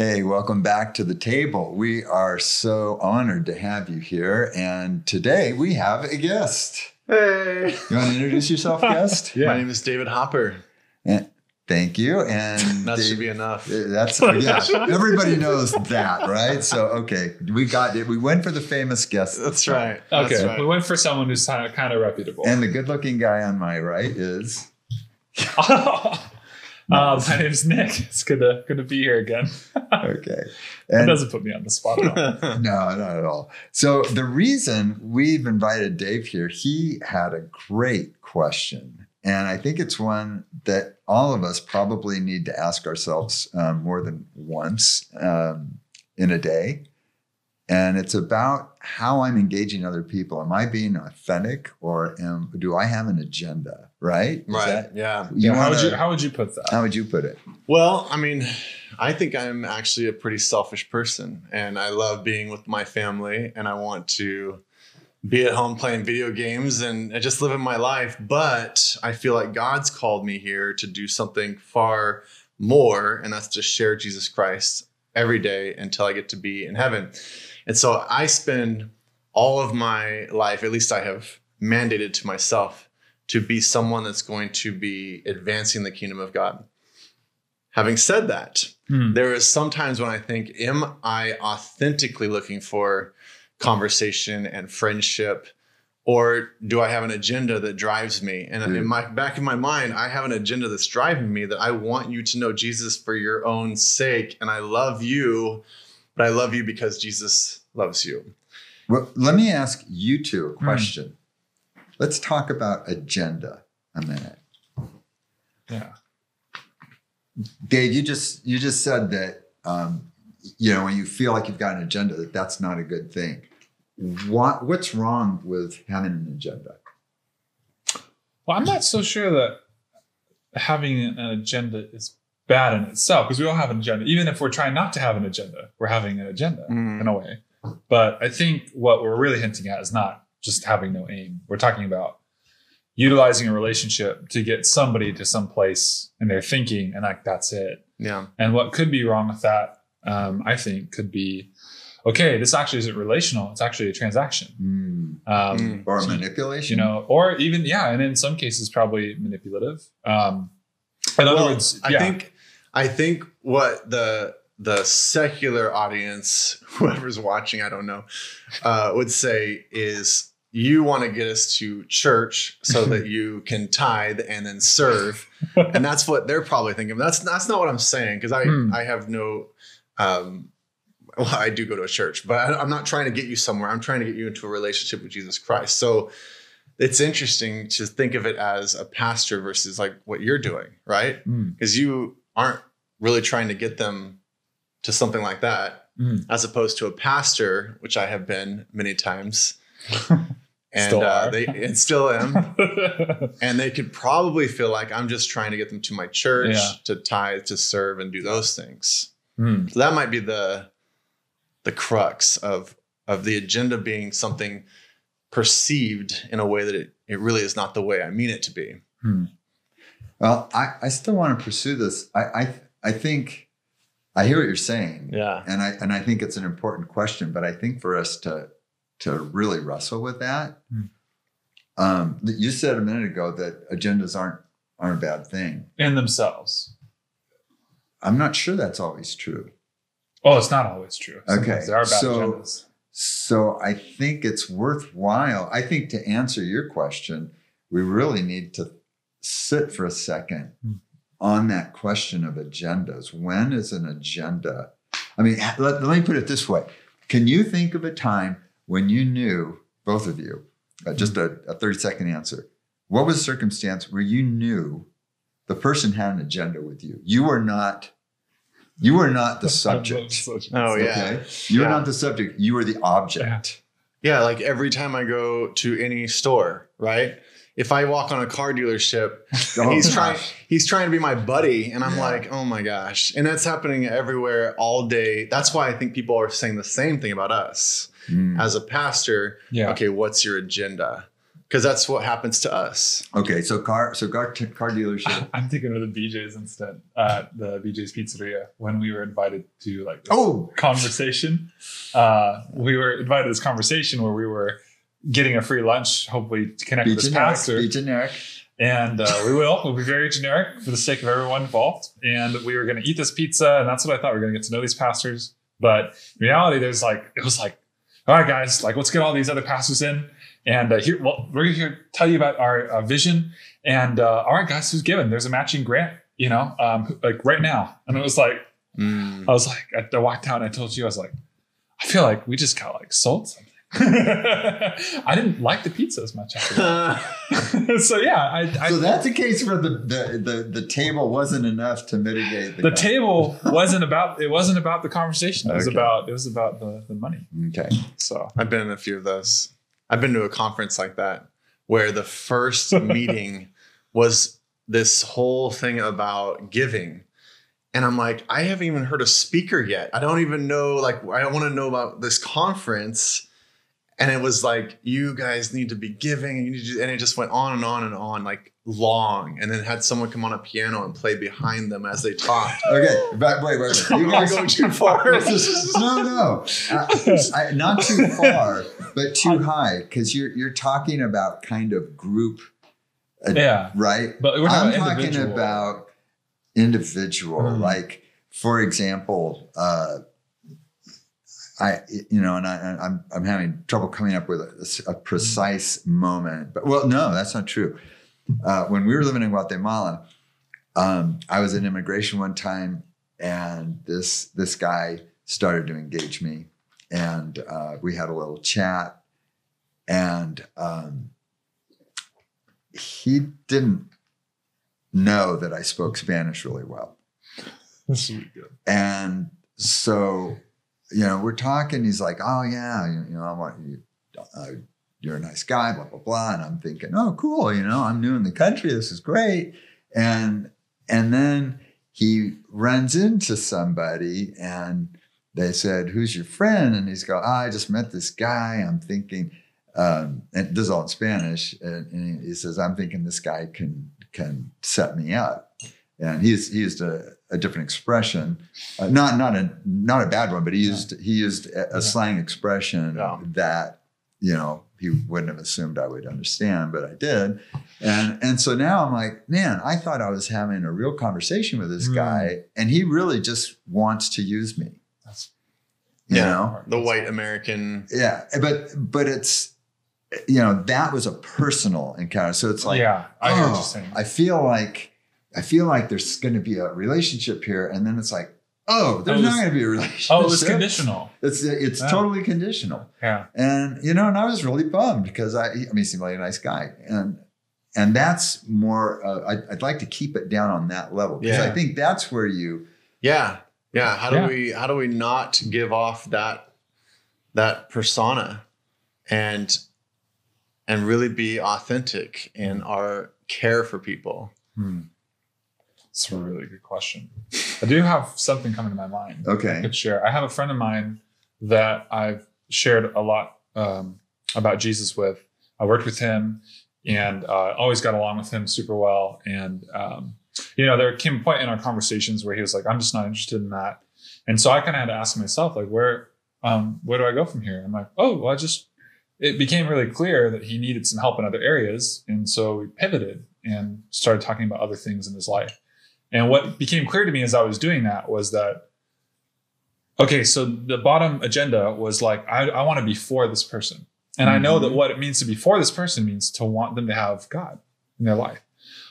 Hey, welcome back to the table. We are so honored to have you here. And today we have a guest. Hey. You want to introduce yourself, guest? yeah. My name is David Hopper. And thank you. And That Dave- should be enough. That's yeah. Everybody knows that, right? So okay, we got it. We went for the famous guest. That's right. Okay, That's right. we went for someone who's kind of reputable. And the good-looking guy on my right is uh, my name's Nick. It's good to good to be here again. Okay. That doesn't put me on the spot at all. no, not at all. So the reason we've invited Dave here, he had a great question. And I think it's one that all of us probably need to ask ourselves um, more than once um, in a day. And it's about how I'm engaging other people. Am I being authentic or am, do I have an agenda? Right? Is right. that- yeah. you how would wanna- you how would you put that? how would you put it? Well, I mean, I think I'm actually a pretty selfish person and I love being with my family and I want to be at home playing video games and just living my life. But I feel like God's called me here to do something far more, and that's to share Jesus Christ every day until I get to be in heaven. And so I spend all of my life, at least I have mandated to myself, to be someone that's going to be advancing the kingdom of God. Having said that, Hmm. there is sometimes when I think, am I authentically looking for conversation and friendship? Or do I have an agenda that drives me? And Hmm. in my back of my mind, I have an agenda that's driving me that I want you to know Jesus for your own sake. And I love you, but I love you because Jesus loves you. Well, let me ask you two a question. Let's talk about agenda a minute. Yeah. Dave, you just you just said that um, you know when you feel like you've got an agenda that that's not a good thing. What what's wrong with having an agenda? Well, I'm not so sure that having an agenda is bad in itself because we all have an agenda. Even if we're trying not to have an agenda, we're having an agenda Mm. in a way. But I think what we're really hinting at is not just having no aim. We're talking about utilizing a relationship to get somebody to some place in their thinking, and like that's it. Yeah. And what could be wrong with that, um, I think, could be okay. This actually isn't relational; it's actually a transaction. Hmm. Um, Mm. Or so- manipulation? you know, or even yeah, and in some cases probably manipulative. Um, in other Well, words, I think I think what the the secular audience, whoever's watching, I don't know, uh, would say is you want to get us to church so that you can tithe and then serve, and that's what they're probably thinking. That's that's not what I'm saying because I Hmm. I have no. Um, well, I do go to a church, but I, I'm not trying to get you somewhere. I'm trying to get you into a relationship with Jesus Christ. So it's interesting to think of it as a pastor versus like what you're doing, right? Mm, because you aren't really trying to get them to something like that mm. as opposed to a pastor which i have been many times and Still uh, they and still am and they could probably feel like i'm just trying to get them to my church Yeah. to tithe to serve and do those things Mm, so that might be the the crux of of the agenda being something perceived in a way that it, it really is not the way i mean it to be mm. Well, I, I still want to pursue this. I, I I think I hear what you're saying. yeah And I and I think it's an important question, but I think for us to to really wrestle with that, Hmm. um, you said a minute ago that agendas aren't aren't a bad thing. In themselves. I'm not sure that's always true. Oh, it's not always true. Sometimes Okay, there are bad so- agendas. So I think it's worthwhile. I think to answer your question, we really need to sit for a second Hmm. on that question of agendas. When is an agenda? I mean, let, let me put it this way. Can you think of a time when you knew, both of you, uh, just a, a 30 second answer, what was the circumstance where you knew the person had an agenda with you? You were not, you were not the subject. oh yeah Okay. You were Yeah. not the subject. You were the object. Yeah, like every time I go to any store, right? If I walk on a car dealership, Oh, he's trying he's trying to be my buddy and I'm Yeah. like, "Oh my gosh." And that's happening everywhere all day. That's why I think people are saying the same thing about us. Mm. As a pastor, Yeah. okay, what's your agenda? because that's what happens to us. Okay, so car, so car, car dealership. I'm thinking of the BJ's instead at the BJ's Pizzeria when we were invited to like this Oh, conversation. Uh, we were invited to this conversation where we were getting a free lunch, hopefully to connect be with this pastor. Be generic. And uh, we will. We'll be very generic for the sake of everyone involved. And we were going to eat this pizza, and that's what I thought. We are going to get to know these pastors. But in reality, there's like it was like, all right, guys, like let's get all these other pastors in, and uh, here, well, we're here to tell you about our uh, vision. And uh, all right, guys, who's given? There's a matching grant, you know, um, like right now. And it was like, Mm. I was like, I, I walked out and I told you, I was like, I feel like we just got like sold something. I didn't like the pizza as much after that. so yeah, I, I So that's a case where the, the the the table wasn't enough to mitigate the. the table wasn't about it wasn't about the conversation. It was Okay. about it was about the, the money. Okay. So I've been in a few of those. I've been to a conference like that where the first meeting was this whole thing about giving. And I'm like, I haven't even heard a speaker yet. I don't even know, like, I want to know about this conference. And it was like, you guys need to be giving. And, you need to, and it just went on and on and on, like long. And then had someone come on a piano and play behind them as they talked. Okay. But wait, wait, wait. You Am I guys going too far? no, no, uh, I, not too far, but too high, because you're you're talking about kind of group, uh, yeah, right? but we're I'm talking, talking individual. about individual. Mhm. Like, for example, uh, I, you know, and I, I'm I'm having trouble coming up with a, a precise moment. But well, no, that's not true. Uh, when we were living in Guatemala, um, I was in immigration one time, and this this guy started to engage me, and uh, we had a little chat, and um, he didn't know that I spoke Spanish really well. This will good. And so, you know, we're talking. He's like, "Oh yeah, you, you know, I want you. Uh, you're a nice guy." Blah blah blah. And I'm thinking, "Oh, cool. You know, I'm new in the country. This is great." And and then he runs into somebody, and they said, "Who's your friend?" And he's go, oh, "I just met this guy. I'm thinking." Um, and this is all in Spanish, and, and he says, "I'm thinking this guy can can set me up." And he's he's a, a different expression, uh, not not a not a bad one, but he used he used a, a slang expression that you know he wouldn't have assumed I would understand, but I did. And and so now I'm like, man, I thought I was having a real conversation with this Hmm. guy, and he really just wants to use me. That's- You Yeah. know, the white American. yeah, but but it's you know that was a personal encounter, so it's like yeah, I oh. I feel like I feel like there's going to be a relationship here, and then it's like, oh, there's Oh, not going to be a relationship. oh, it was conditional. It's it's Yeah. totally conditional, Yeah, and you know, and I was really bummed because I, I mean, he seemed like a nice guy, and and that's more. Uh, I, I'd like to keep it down on that level because I think that's where you. Yeah. Yeah. How do Yeah. we how do we not give off that that persona and and really be authentic in our care for people? hmm. It's a really good question. I do have something coming to my mind. I Okay. could share. I have a friend of mine that I've shared a lot um, about Jesus with. I worked with him and uh, always got along with him super well. And um, you know, there came a point in our conversations where he was like, "I'm just not interested in that," and so I kind of had to ask myself, like, where um, where do I go from here? I'm like, oh, well, I just. It became really clear that he needed some help in other areas, and so we pivoted and started talking about other things in his life. And what became clear to me as I was doing that was that okay, so the bottom agenda was like, I, I want to be for this person. And I know that Mhm. what it means to be for this person means to want them to have God in their life.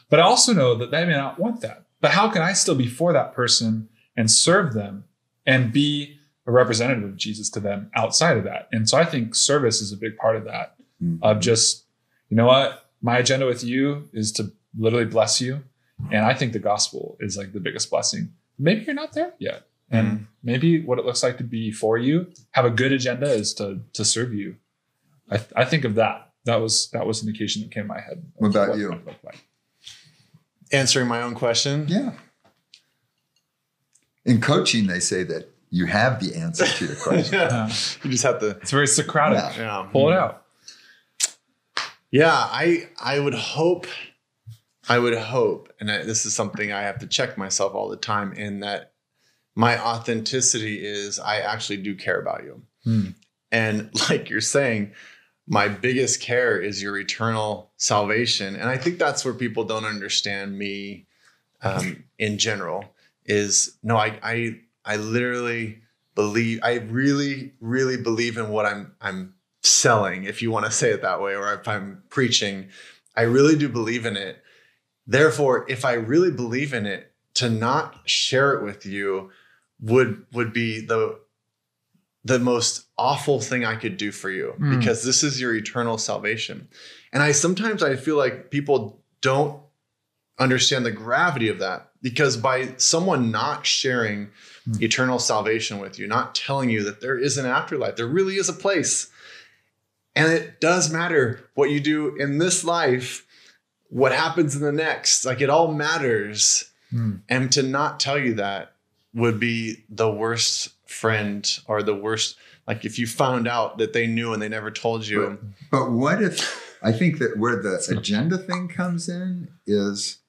But I also know that they may not want that. But how can I still be for that person and serve them and be a representative of Jesus to them outside of that? And so I think service is a big part of that of just, you know what, my agenda with you is to literally bless you. And I think the gospel is like the biggest blessing. Maybe you're not there yet. And mm. maybe what it looks like to be for you, have a good agenda is to to serve you. I, th- I think of that. That was that was an occasion that came to my head. What about it you? look like. Answering my own question. Yeah. In coaching, they say that you have the answer to your question. Yeah. Yeah. You just have to It's very Socratic. Yeah. yeah. Pull it out. Yeah, I I would hope, I would hope, and I, this is something I have to check myself all the time in that my authenticity is I actually do care about you, Hmm. and like you're saying, my biggest care is your eternal salvation, and I think that's where people don't understand me um, in general. Is no, I I I literally believe I really really believe in what I'm I'm selling, if you want to say it that way, or if I'm preaching, I really do believe in it. Therefore, if I really believe in it, to not share it with you would would be the the most awful thing I could do for you Mm. because this is your eternal salvation. And I sometimes I feel like people don't understand the gravity of that because by someone not sharing Mm. eternal salvation with you, not telling you that there is an afterlife, there really is a place. And it does matter what you do in this life, what happens in the next. Like it all matters. Hmm. And to not tell you that would be the worst friend or the worst. Like if you found out that they knew and they never told you. But what if I think that where the agenda thing comes in is,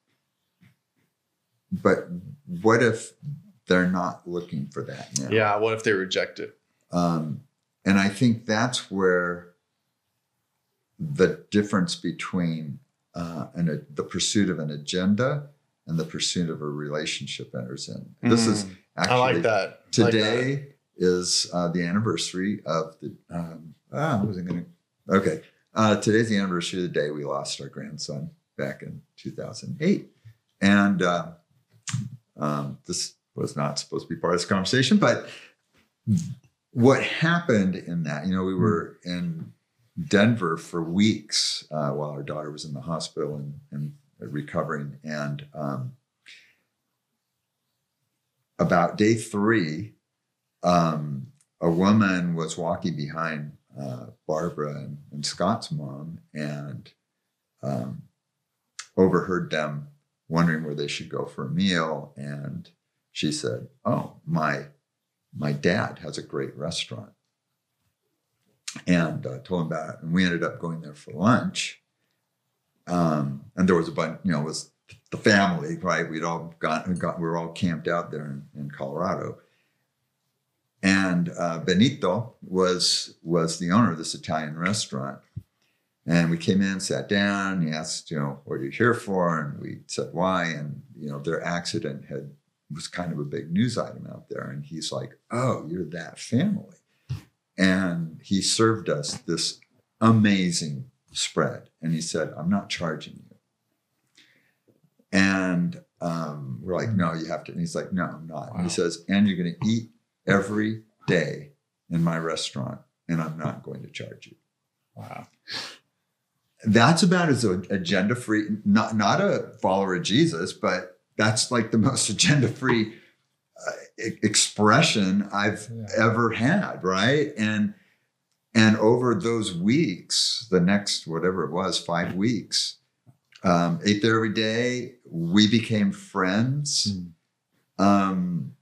but what if they're not looking for that now? Yeah. What if they reject it? Um, and I think that's where the difference between uh, an, the pursuit of an agenda and the pursuit of a relationship enters in. This is Mm, actually I like that. I like that. today is uh, the anniversary of the. Um, ah, I wasn't going to. Okay, uh, today's the anniversary of the day we lost our grandson back in 2008, and uh, um, this was not supposed to be part of this conversation, but what happened in that, you know, we were in Denver for weeks uh, while our daughter was in the hospital and, and recovering, and um, about day three, um, a woman was walking behind uh, Barbara and, and Scott's mom and um, overheard them wondering where they should go for a meal. And she said, "Oh, my my dad has a great restaurant," and uh, told him about it. And we ended up going there for lunch. Um, and there was a bunch, you know, it was the family, right? We'd all got, got we were all camped out there in, in Colorado. And uh, Benito was was the owner of this Italian restaurant. And we came in, sat down. He asked, you know, what are you here for? And we said why. And you know, their accident had was kind of a big news item out there. And he's like, "Oh, you're that family." And he served us this amazing spread. And he said, "I'm not charging you." And um, we're like, "No, you have to." And he's like, "No, I'm not." And Wow. he says, "And you're going to eat every day in my restaurant, and I'm not going to charge you." Wow. that's about as agenda free not not a follower of jesus but that's like the most agenda free expression i've Yeah. ever had right and and over those weeks the next whatever it was five weeks um, ate there every day we became friends Hmm. um,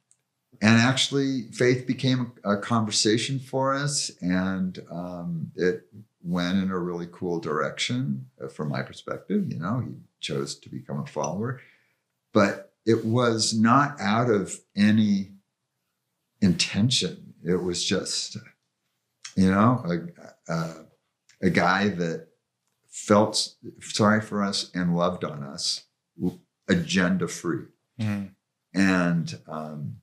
and actually faith became a, a conversation for us and um, it went in a really cool direction uh, from my perspective you know he chose to become a follower but it was not out of any intention it was just you know a, a, a guy that felt sorry for us and loved on us agenda free Mhm. and um,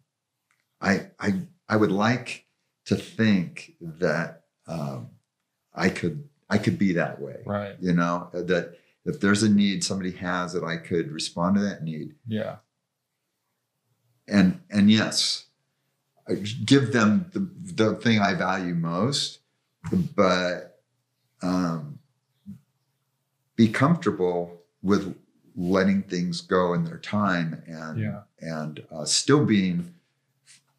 I, I, I would like to think that um, I could, I could be that way. Right. You know that if there's a need somebody has, that I could respond to that need, Yeah. And and yes, I give them the the thing I value most, but um, be comfortable with letting things go in their time and Yeah. and uh, still being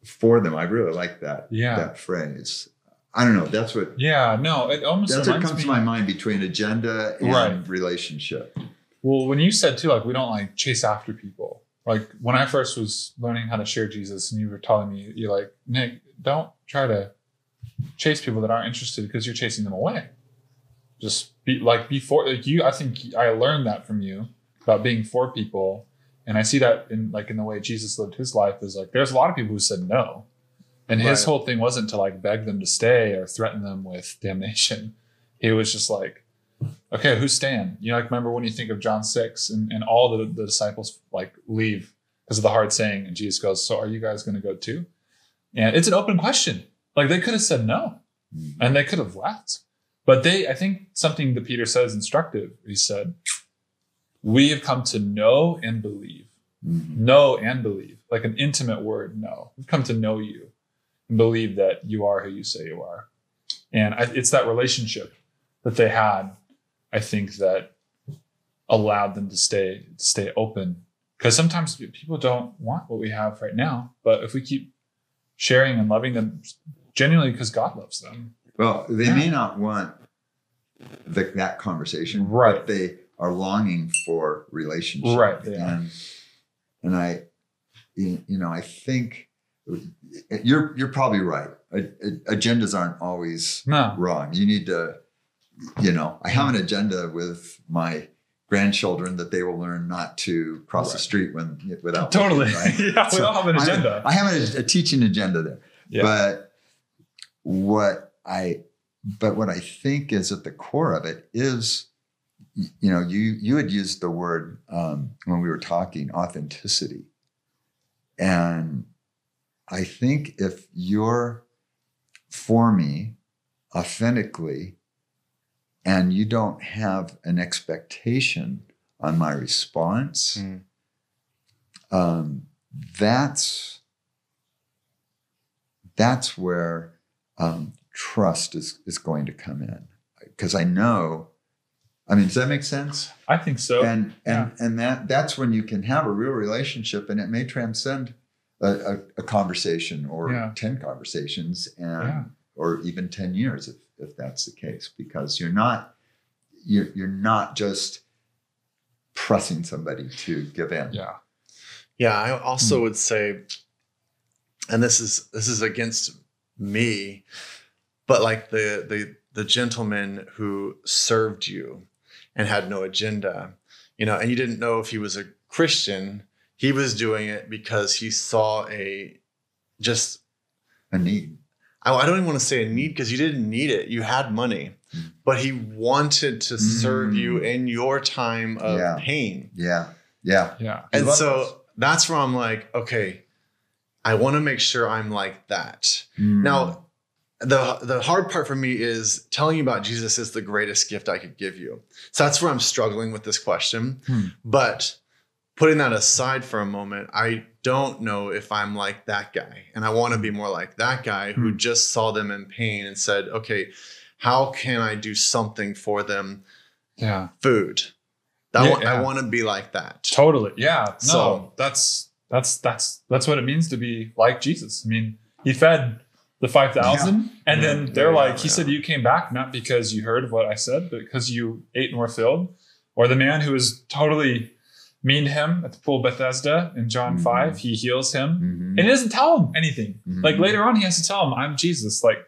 for them. I really like that Yeah. that phrase. I don't know. That's what Yeah. No, it almost that's what comes me. to my mind between agenda and Right. relationship. Well, when you said too, like we don't like chase after people. Like when I first was learning how to share Jesus, and you were telling me, you're like, Nick, don't try to chase people that aren't interested because you're chasing them away. just be like before like you. I think I learned that from you about being for people, and I see that in like in the way Jesus lived his life is like there's a lot of people who said no, and his Right. whole thing wasn't to like beg them to stay or threaten them with damnation. He was just like, okay, who's staying? You know, like remember when you think of John six and, and all the, the disciples like leave because of the hard saying, and Jesus goes, so are you guys going to go too? And it's an open question. Like they could have said no, and they could have left, but they, I think something that Peter says instructive. He said, "We have come to know and believe, Mhm. know and believe, like an intimate word. Know. We've come to know you and believe that you are who you say you are." And I, it's that relationship that they had, I think, that allowed them to stay stay open. Because sometimes people don't want what we have right now, but if we keep sharing and loving them genuinely because God loves them, Well, they Yeah. may not want the, that conversation, Right. But they are longing for relationship, Right. And and I, you know, I think you're you're probably right. Agendas aren't always no, wrong. You need to, you know, I have an agenda with my grandchildren that they will learn not to cross the street when without totally. looking, right? yeah, we all have an I- agenda. I, have a, a teaching agenda there. Yeah. But what I but what I think is at the core of it is you know you you had used the word um, when we were talking authenticity and I think if you're for me authentically and you don't have an expectation on my response Mm. um, that's that's where um, trust is is going to come in because I know. I mean, does that make sense? I think so. and and and that that's when you can have a real relationship, and it may transcend a, a, a conversation or Yeah. ten conversations, and Yeah. Or even ten years if if that's the case, because you're not you're you're not just pressing somebody to give in. yeah. Yeah, I also hmm. would say, and this is this is against me, but like the the the gentleman who served you and had no agenda, you know, and you didn't know if he was a Christian. He was doing it because he saw a just A need. I, I don't even want to say a need because you didn't need it. You had money, Mm. but he wanted to serve Mm. you in your time of Yeah. pain. Yeah. Yeah. Yeah. And love so that's where I'm like, okay, I want to make sure I'm like that. Mm. Now, the the hard part for me is telling you about Jesus is the greatest gift I could give you. So that's where I'm struggling with this question. Hmm. But putting that aside for a moment, I don't know if I'm like that guy. And I want to be more like that guy who Hmm. just saw them in pain and said, okay, how can I do something for them? Yeah. Food. That Yeah, wa- I want to be like that. Totally. Yeah. No, So- that's that's that's that's what it means to be like Jesus. I mean, he fed the five thousand, and Yeah. then they're Yeah, like, yeah, he yeah. said, "You came back not because you heard what I said, but because you ate and were filled." Or the man who was totally mean to him at the pool of Bethesda in John Mhm. five, he heals him, Mhm. and he doesn't tell him anything. Mhm. Like later on, he has to tell him, "I'm Jesus." Like,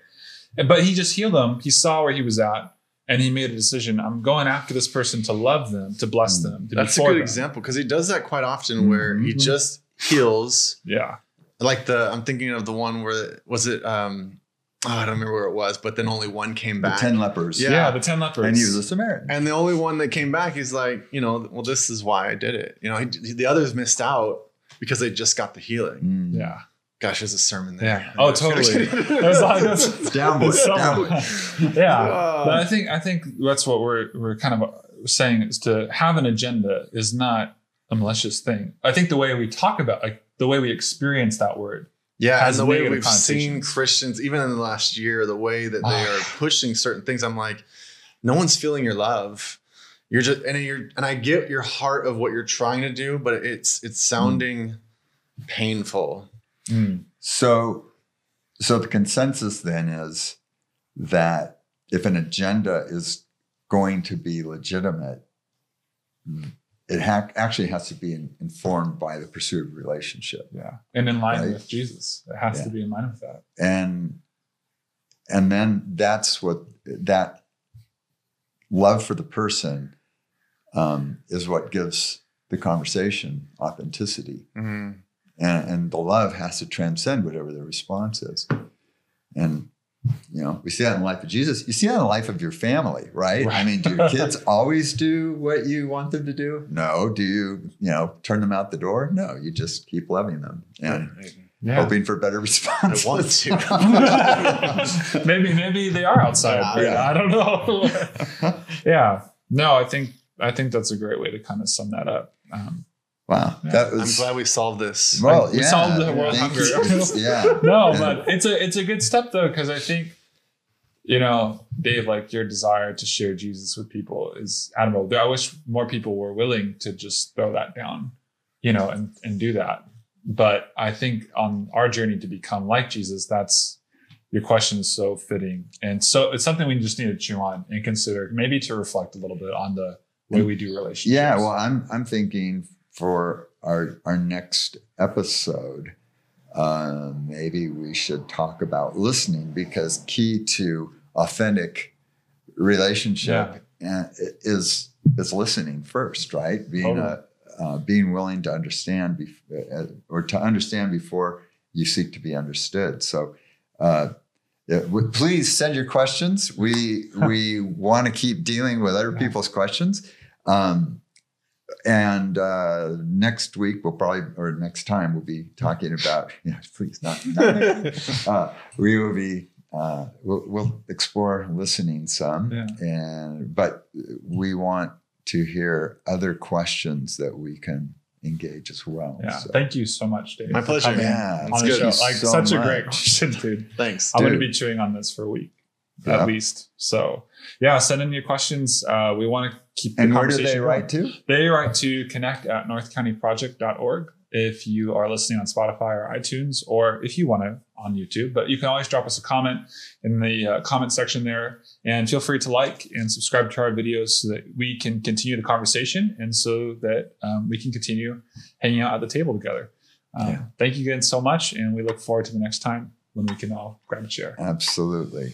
but he just healed him. He saw where he was at, and he made a decision. I'm going after this person to love them, to bless Mm. them. To That's be a good them. example because he does that quite often where he Mhm. just heals. Yeah. Like the I'm thinking of the one where was it um oh, I don't remember where it was, but then only one came back. The ten lepers. Yeah. Yeah, the ten lepers. And he was a Samaritan. and the only one that came back, he's like, you know, well, this is why I did it. You know, he, the others missed out because they just got the healing. Mm. yeah, Gosh, there's a sermon there. yeah. Oh, totally. There's like there's, Downward, there's so downward. yeah. Ah. But I think I think that's what we're we're kind of saying is to have an agenda is not a malicious thing. I think the way we talk about like the way we experience that word. Yeah, and the way we've seen. Christians, even in the last year, the way that they Ah. are pushing certain things, I'm like, no one's feeling your love. You're just and you're and I get your heart of what you're trying to do, but it's it's sounding painful. So, so the consensus then is that if an agenda is going to be legitimate, it ha- actually has to be in- informed by the pursuit of relationship, Yeah, and in line Right. with Jesus, it has to be in line with that. and and then that's what that love for the person um, is what gives the conversation authenticity. Mhm. and, and the love has to transcend whatever the response is. And you know, we see that in the life of Jesus. You see that in the life of your family, right? I mean, do your kids always do what you want them to do? No. Do you, you know, turn them out the door? No. You just keep loving them and Yeah. hoping for better responses. I want to. maybe maybe they are outside. but Yeah. I don't know. yeah. No, I think I think that's a great way to kind of sum that up. Um, wow, Yeah. that I'm was glad we solved this. well. We yeah, solved the world thank hunger. you. yeah, no, Yeah. but it's a it's a good step though because I think you know, Dave, like your desire to share Jesus with people is admirable. I wish more people were willing to just throw that down, you know, and and do that. But I think on our journey to become like Jesus, that's your question is so fitting, and so it's something we just need to chew on and consider, maybe to reflect a little bit on the way we do relationships. Yeah, well, I'm I'm thinking for our our next episode, uh, maybe we should talk about listening because key to authentic relationship uh, is is listening first, right? Being a, uh, being willing to understand bef- uh, or to understand before you seek to be understood. So. Uh, yeah, w- please send your questions. We we want to keep dealing with other people's questions. Um, and uh, next week we'll probably, or next time we'll be talking about. Yeah, please not. not uh, we will be. Uh, we'll, we'll explore listening some, Yeah. and but we want to hear other questions that we can engage as well. Yeah. So, Thank you so much, Dave. My pleasure. yeah, on it's the good. show. Like so such a great question, dude. Thanks. I'm going to be chewing on this for a week Yeah. at least. So yeah, send in your questions. Uh, we want to keep the And where do conversation they going. write to? They write to connect at northcountyproject.org if you are listening on Spotify or iTunes, or if you want to on YouTube. But you can always drop us a comment in the uh, comment section there. And feel free to like and subscribe to our videos so that we can continue the conversation and so that um, we can continue hanging out at the table together. Um, Yeah. Thank you again so much. And we look forward to the next time when we can all grab a chair. Absolutely.